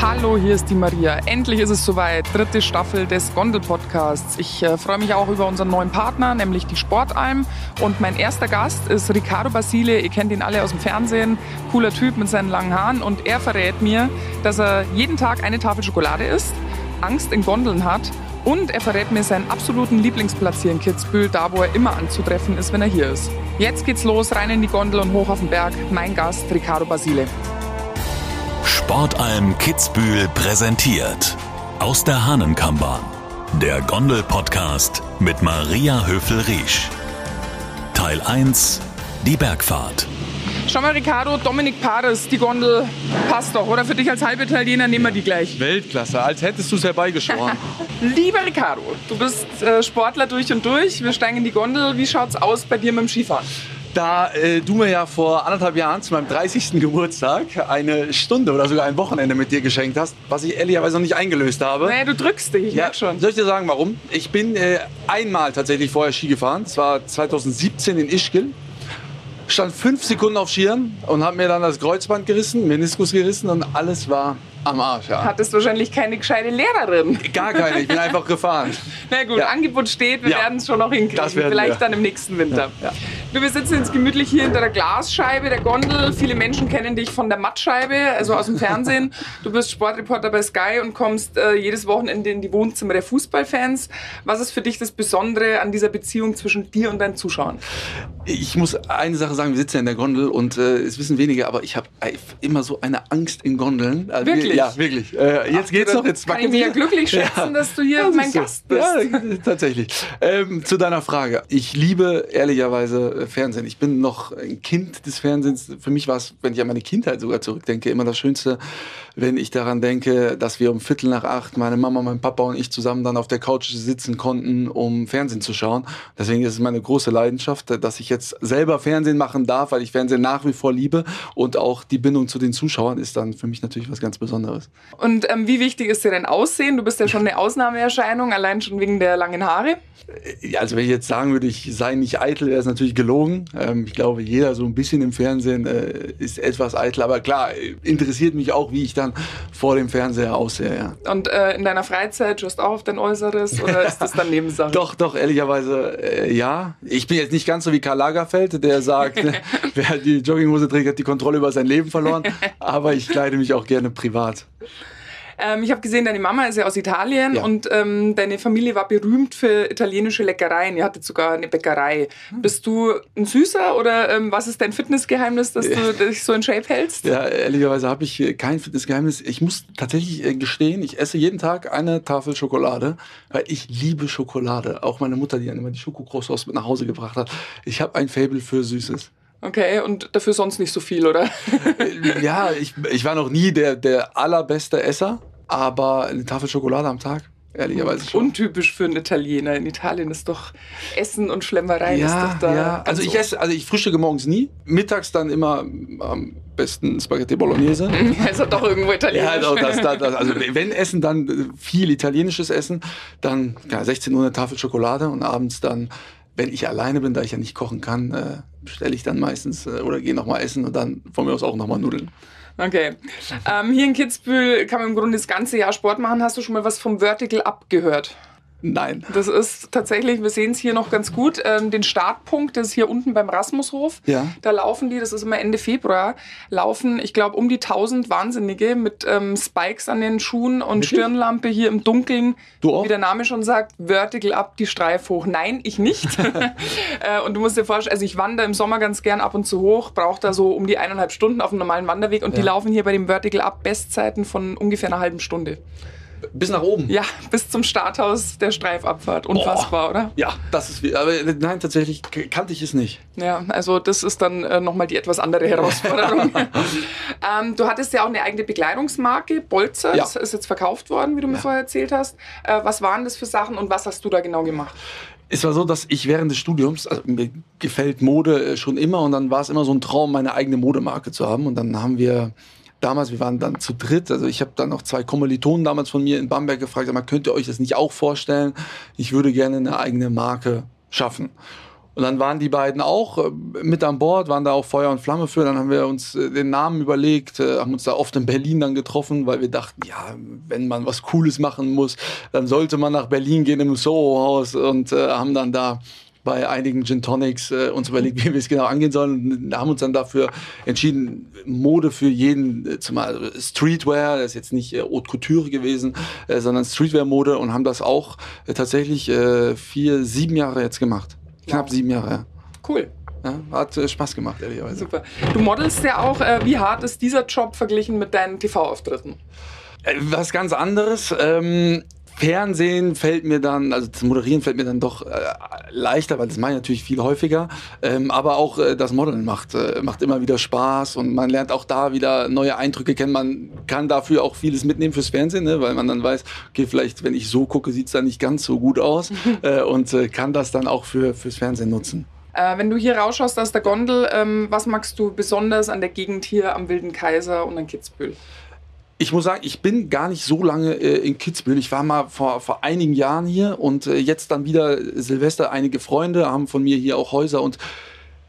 Hallo, hier ist die Maria. Endlich ist es soweit. Dritte Staffel des Gondel-Podcasts. Ich äh, freue mich auch über unseren neuen Partner, nämlich die Sportalm. Und mein erster Gast ist Ricardo Basile. Ihr kennt ihn alle aus dem Fernsehen. Cooler Typ mit seinen langen Haaren. Und er verrät mir, dass er jeden Tag eine Tafel Schokolade isst, Angst in Gondeln hat und er verrät mir seinen absoluten Lieblingsplatz hier in Kitzbühel, da wo er immer anzutreffen ist, wenn er hier ist. Jetzt geht's los, rein in die Gondel und hoch auf den Berg. Mein Gast, Ricardo Basile. Sportalm Kitzbühel präsentiert aus der Hahnenkammbahn. Der Gondel-Podcast mit Maria Höfel-Riesch. Teil 1 Die Bergfahrt. Schau mal, Ricardo, Dominik Paris, die Gondel passt doch, oder? Für dich als Halbitaliener nehmen wir die gleich. Weltklasse, als hättest du es herbeigeschworen. Lieber Ricardo, du bist äh, Sportler durch und durch. Wir steigen in die Gondel. Wie schaut's aus bei dir mit dem Skifahren? Da äh, du mir ja vor anderthalb Jahren zu meinem 30. Geburtstag eine Stunde oder sogar ein Wochenende mit dir geschenkt hast, was ich ehrlicherweise noch nicht eingelöst habe. Naja, du drückst dich, ich ja, merk schon. Soll ich dir sagen, warum? Ich bin äh, einmal tatsächlich vorher Ski gefahren. Das war 2017 in Ischgl. Stand fünf Sekunden auf Skiern und habe mir dann das Kreuzband gerissen, Meniskus gerissen und alles war am Arsch, ja. Hattest wahrscheinlich keine gescheite Lehrerin. Gar keine, ich bin einfach gefahren. Na gut, Ja. Angebot steht, wir Ja. werden es schon noch hinkriegen. Vielleicht wir. dann im nächsten Winter. Ja. Du, wir sitzen jetzt gemütlich hier hinter der Glasscheibe der Gondel. Viele Menschen kennen dich von der Mattscheibe, also aus dem Fernsehen. Du bist Sportreporter bei Sky und kommst äh, jedes Wochenende in die Wohnzimmer der Fußballfans. Was ist für dich das Besondere an dieser Beziehung zwischen dir und deinen Zuschauern? Ich muss eine Sache sagen, wir sitzen ja in der Gondel und äh, es wissen wenige, aber ich habe immer so eine Angst in Gondeln. Also, Wirklich? Ja, wirklich. Äh, jetzt geht's noch. Jetzt Kann ich mich ja glücklich schätzen, dass du hier Ja, mein. Gast bist. Ja, tatsächlich. Ähm, zu deiner Frage. Ich liebe ehrlicherweise Fernsehen. Ich bin noch ein Kind des Fernsehens. Für mich war es, wenn ich an meine Kindheit sogar zurückdenke, immer das Schönste, wenn ich daran denke, dass wir um Viertel nach acht, meine Mama, mein Papa und ich zusammen dann auf der Couch sitzen konnten, um Fernsehen zu schauen. Deswegen ist es meine große Leidenschaft, dass ich jetzt selber Fernsehen machen darf, weil ich Fernsehen nach wie vor liebe. Und auch die Bindung zu den Zuschauern ist dann für mich natürlich was ganz Besonderes. Und ähm, wie wichtig ist dir dein Aussehen? Du bist ja schon eine Ausnahmeerscheinung, allein schon wegen der langen Haare. Ja, also wenn ich jetzt sagen würde, ich sei nicht eitel, wäre es natürlich gelogen. Ähm, ich glaube, jeder so ein bisschen im Fernsehen äh, ist etwas eitel. Aber klar, äh, interessiert mich auch, wie ich dann vor dem Fernseher aussehe. Ja. Und äh, in deiner Freizeit schaust du auch auf dein Äußeres oder ist das dann Nebensache? Doch, doch, ehrlicherweise, äh, ja. Ich bin jetzt nicht ganz so wie Karl Lagerfeld, der sagt, wer die Jogginghose trägt, hat die Kontrolle über sein Leben verloren. Aber ich kleide mich auch gerne privat. Ähm, ich habe gesehen, deine Mama ist ja aus Italien Ja. und ähm, deine Familie war berühmt für italienische Leckereien. Ihr hattet sogar eine Bäckerei. Hm. Bist du ein Süßer oder ähm, was ist dein Fitnessgeheimnis, dass du dich so in Shape hältst? Ja, ehrlicherweise habe ich äh, kein Fitnessgeheimnis. Ich muss tatsächlich äh, gestehen, ich esse jeden Tag eine Tafel Schokolade, weil ich liebe Schokolade. Auch meine Mutter, die dann immer die Schokokroissants mit nach Hause gebracht hat. Ich habe ein Faible für Süßes. Okay, und dafür sonst nicht so viel, oder? Ja, ich, ich war noch nie der, der allerbeste Esser, aber eine Tafel Schokolade am Tag, ehrlicherweise schon. Untypisch für einen Italiener. In Italien ist doch Essen und Schlemmerei ist ja, doch da. ja. Also ich esse, also ich frühstücke morgens nie. Mittags dann immer am besten Spaghetti Bolognese. Also doch irgendwo Ja, italienisch. also, das, das, das, also wenn Essen, dann viel italienisches Essen. Dann ja, 16 Uhr eine Tafel Schokolade und abends dann, wenn ich alleine bin, da ich ja nicht kochen kann, äh, ich dann meistens äh, oder gehe nochmal essen und dann von mir aus auch nochmal Nudeln. Okay. Ähm, hier in Kitzbühel kann man im Grunde das ganze Jahr Sport machen. Hast du schon mal was vom Vertical Up gehört? Nein. Das ist tatsächlich, wir sehen es hier noch ganz gut, ähm, den Startpunkt, das ist hier unten beim Rasmushof. Ja. Da laufen die, das ist immer Ende Februar, laufen, ich glaube, um die 1000 Wahnsinnige mit ähm, Spikes an den Schuhen und Wirklich? Stirnlampe hier im Dunkeln. Du auch? Wie der Name schon sagt, Vertical Up, die Streif hoch. Nein, ich nicht. äh, und du musst dir vorstellen, also ich wandere im Sommer ganz gern ab und zu hoch, brauche da so um die eineinhalb Stunden auf einem normalen Wanderweg und die Ja. laufen hier bei dem Vertical Up Bestzeiten von ungefähr einer halben Stunde. Bis nach oben. Ja, bis zum Starthaus der Streifabfahrt. Unfassbar, oder? Ja, das ist wie, aber nein, tatsächlich kannte ich es nicht. Ja, also das ist dann äh, nochmal die etwas andere Herausforderung. ähm, du hattest ja auch eine eigene Bekleidungsmarke, Bolzer, Ja. das ist jetzt verkauft worden, wie du mir Ja. vorher erzählt hast. Äh, was waren das für Sachen und was hast du da genau gemacht? Es war so, dass ich während des Studiums, also mir gefällt Mode äh, schon immer und dann war es immer so ein Traum, meine eigene Modemarke zu haben. Und dann haben wir damals, wir waren dann zu dritt, also ich habe dann noch zwei Kommilitonen damals von mir in Bamberg gefragt, sag könnt ihr euch das nicht auch vorstellen? Ich würde gerne eine eigene Marke schaffen. Und dann waren die beiden auch äh, mit an Bord, waren da auch Feuer und Flamme für. Dann haben wir uns äh, den Namen überlegt, äh, haben uns da oft in Berlin dann getroffen, weil wir dachten, ja, wenn man was Cooles machen muss, dann sollte man nach Berlin gehen im Soho-Haus und äh, haben dann da bei einigen Gin Tonics äh, uns überlegt, wie wir es genau angehen sollen. Und haben uns dann dafür entschieden, Mode für jeden, äh, zumal Streetwear, das ist jetzt nicht äh, Haute Couture gewesen, äh, sondern Streetwear-Mode und haben das auch äh, tatsächlich äh, vier, sieben Jahre jetzt gemacht. Knapp Wow. sieben Jahre, ja. Cool. ja hat äh, Spaß gemacht, ehrlicherweise. Super. Du modelst ja auch. Äh, wie hart ist dieser Job verglichen mit deinen TV-Auftritten? Äh, Was ganz anderes. Ähm, Fernsehen fällt mir dann, also das Moderieren fällt mir dann doch äh, leichter, weil das mache ich natürlich viel häufiger. Ähm, aber auch äh, das Modeln macht, äh, macht immer wieder Spaß und man lernt auch da wieder neue Eindrücke kennen. Man kann dafür auch vieles mitnehmen fürs Fernsehen, ne? weil man dann weiß, okay, vielleicht, wenn ich so gucke, sieht es dann nicht ganz so gut aus äh, und äh, kann das dann auch für, fürs Fernsehen nutzen. Äh, wenn du hier rausschaust aus der Gondel, ähm, was magst du besonders an der Gegend hier am Wilden Kaiser und an Kitzbühel? Ich muss sagen, ich bin gar nicht so lange äh, in Kitzbühel. Ich war mal vor, vor einigen Jahren hier und äh, jetzt dann wieder Silvester. Einige Freunde haben von mir hier auch Häuser und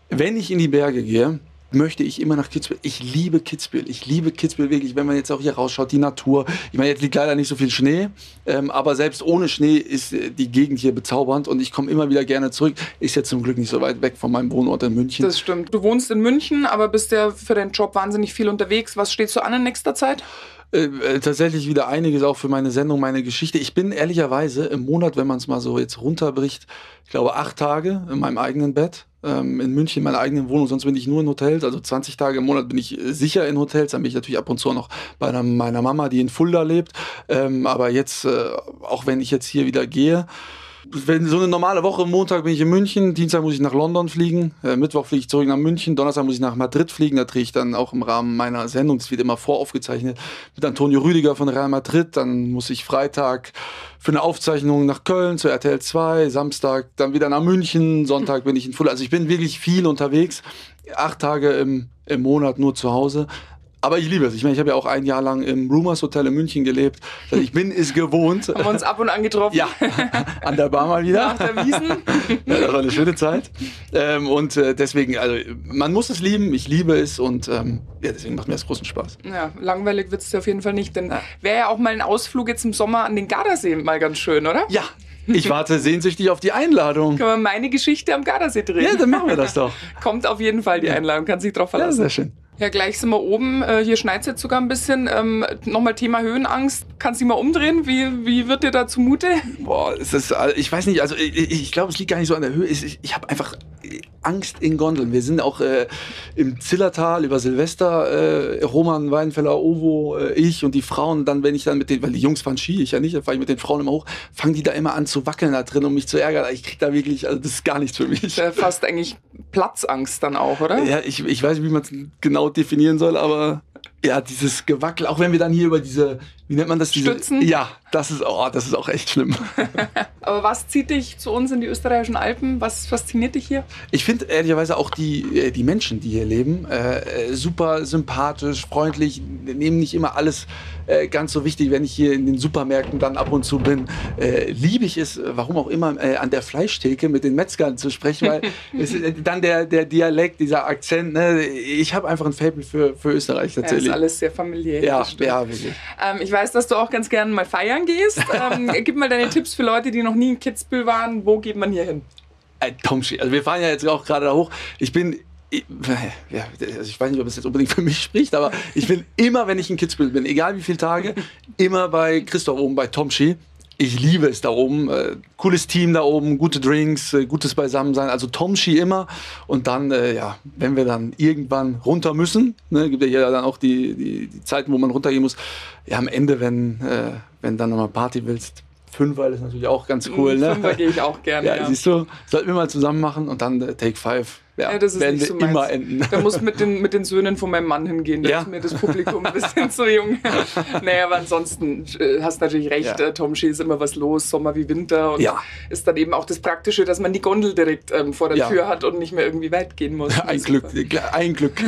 wenn ich in die Berge gehe, möchte ich immer nach Kitzbühel. Ich liebe Kitzbühel. Ich liebe Kitzbühel wirklich, wenn man jetzt auch hier rausschaut, die Natur. Ich meine, jetzt liegt leider nicht so viel Schnee, ähm, aber selbst ohne Schnee ist äh, die Gegend hier bezaubernd und ich komme immer wieder gerne zurück. Ist jetzt zum Glück nicht so weit weg von meinem Wohnort in München. Das stimmt. Du wohnst in München, aber bist ja für deinen Job wahnsinnig viel unterwegs. Was steht so an in nächster Zeit? Äh, äh, tatsächlich wieder einiges auch für meine Sendung, meine Geschichte. Ich bin ehrlicherweise im Monat, wenn man es mal so jetzt runterbricht, ich glaube acht Tage in meinem eigenen Bett. Ähm, in München in meiner eigenen Wohnung, sonst bin ich nur in Hotels. Also 20 Tage im Monat bin ich äh, sicher in Hotels. Dann bin ich natürlich ab und zu noch bei einer, meiner Mama, die in Fulda lebt. Ähm, aber jetzt, äh, auch wenn ich jetzt hier wieder gehe, wenn so eine normale Woche, Montag bin ich in München, Dienstag muss ich nach London fliegen, äh, Mittwoch fliege ich zurück nach München, Donnerstag muss ich nach Madrid fliegen, da drehe ich dann auch im Rahmen meiner Sendung, das wird immer voraufgezeichnet, mit Antonio Rüdiger von Real Madrid, dann muss ich Freitag für eine Aufzeichnung nach Köln zu RTL 2, Samstag dann wieder nach München, Sonntag bin ich in Fulda, also ich bin wirklich viel unterwegs, acht Tage im, im Monat nur zu Hause. Aber ich liebe es. Ich meine, ich habe ja auch ein Jahr lang im Rumors Hotel in München gelebt. Also ich bin es gewohnt. Haben wir uns ab und an getroffen? Ja, an der Bar mal wieder. Nach der Wiesen? Ja, das war eine schöne Zeit. Ähm, und äh, deswegen, also man muss es lieben, ich liebe es und ähm, ja, deswegen macht mir das großen Spaß. Ja, langweilig wird es dir auf jeden Fall nicht. Denn wäre ja auch mal ein Ausflug jetzt im Sommer an den Gardasee mal ganz schön, oder? Ja, ich warte sehnsüchtig auf die Einladung. Können wir meine Geschichte am Gardasee drehen? Ja, dann machen wir das doch. Kommt auf jeden Fall die Einladung, kann sich drauf Ja, verlassen. sehr schön. Ja, gleich sind wir oben. Äh, hier schneit es jetzt sogar ein bisschen. Ähm, Nochmal Thema Höhenangst. Kannst du mal umdrehen? Wie, wie wird dir da zumute? Boah, es ist, ich weiß nicht, also ich, ich glaube, es liegt gar nicht so an der Höhe. Ich, ich, habe einfach Angst in Gondeln. Wir sind auch äh, im Zillertal über Silvester, äh, Roman Weinfeller, Ovo, äh, ich und die Frauen. Dann, wenn ich dann mit den, weil die Jungs fahren Ski, ich ja nicht, dann fahre ich mit den Frauen immer hoch, fangen die da immer an zu wackeln da drin, um mich zu ärgern. Ich krieg da wirklich, also das ist gar nichts für mich. Äh, fast eigentlich Platzangst dann auch, oder? Ja, ich, ich weiß nicht, wie man es genau definieren soll, aber ja, dieses Gewackel, auch wenn wir dann hier über diese, wie nennt man das? Diese, Stützen? Ja, das ist, oh, das ist auch echt schlimm. Aber was zieht dich zu uns in die österreichischen Alpen? Was fasziniert dich hier? Ich finde ehrlicherweise auch die, äh, die Menschen, die hier leben, äh, äh, super sympathisch, freundlich, nehmen nicht immer alles äh, ganz so wichtig. Wenn ich hier in den Supermärkten dann ab und zu bin, äh, liebe ich es, warum auch immer, äh, an der Fleischtheke mit den Metzgern zu sprechen, weil es, dann der, der Dialekt, dieser Akzent, ne, ich habe einfach ein Faible für, für Österreich Ja, ist alles sehr familiär. Ja, ja, wirklich. Ähm, ich weiß, dass du auch ganz gerne mal feiern gehst. Ähm, gib mal deine Tipps für Leute, die noch nie in Kitzbühel waren. Wo geht man hier hin? Äh, Tomschi, also wir fahren ja jetzt auch gerade da hoch. Ich bin, ich, also ich weiß nicht, ob es jetzt unbedingt für mich spricht, aber ich bin immer, wenn ich in Kitzbühel bin, egal wie viele Tage, immer bei Christoph oben, bei Tomschi. Ich liebe es da oben. Äh, cooles Team da oben, gute Drinks, äh, gutes Beisammensein. Also Tomschi immer. Und dann, äh, ja, wenn wir dann irgendwann runter müssen, ne, gibt ja hier dann auch die, die, die Zeiten, wo man runtergehen muss. Ja, am Ende, wenn, äh, wenn dann nochmal Party willst, Fünfer ist natürlich auch ganz cool. Ne? Fünfer gehe ich auch gerne. Ja, Ja, siehst du, sollten wir mal zusammen machen und dann äh, Take Five. Ja, Ja, das ist werden nicht wir so meins. immer enden. Da muss mit den, mit den Söhnen von meinem Mann hingehen. Da Ja. ist mir das Publikum ein bisschen zu jung. naja, aber ansonsten äh, hast natürlich recht. Ja. Äh, Tom Schee ist immer was los, Sommer wie Winter. Und Ja. ist dann eben auch das Praktische, dass man die Gondel direkt ähm, vor der Ja. Tür hat und nicht mehr irgendwie weit gehen muss. Ein. Glück, ein Glück.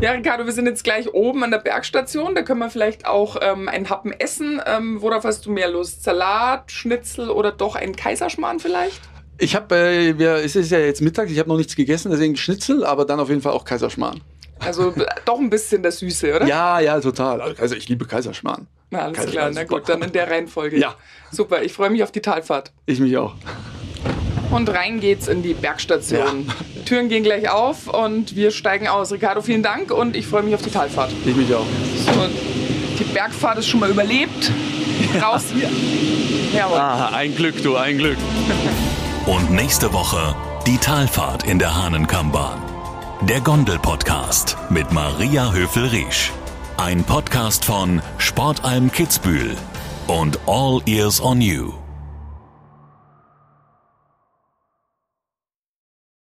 Ja, Ricardo, wir sind jetzt gleich oben an der Bergstation. Da können wir vielleicht auch ähm, einen Happen essen. Ähm, worauf hast du mehr Lust? Salat, Schnitzel oder doch ein Kaiserschmarrn vielleicht? Ich habe, äh, wir- es ist ja jetzt Mittag, ich habe noch nichts gegessen, deswegen Schnitzel, aber dann auf jeden Fall auch Kaiserschmarrn. Also äh, doch ein bisschen das Süße, oder? Ja, ja, total. Also ich liebe Kaiserschmarrn. Na, alles Kaiserschmarrn klar, na gut, dann in der Reihenfolge. Ja. Super, ich freue mich auf die Talfahrt. Ich mich auch. Und rein geht's in die Bergstation. Türen gehen gleich auf und wir steigen aus. Ricardo, vielen Dank und ich freue mich auf die Talfahrt. Ich mich auch. So, die Bergfahrt ist schon mal überlebt. Raus hier. Jawohl. Ah, ein Glück, du, ein Glück. Und nächste Woche die Talfahrt in der Hahnenkammbahn. Der Gondel-Podcast mit Maria Höfel-Riesch. Ein Podcast von Sportalm Kitzbühel und All Ears on You.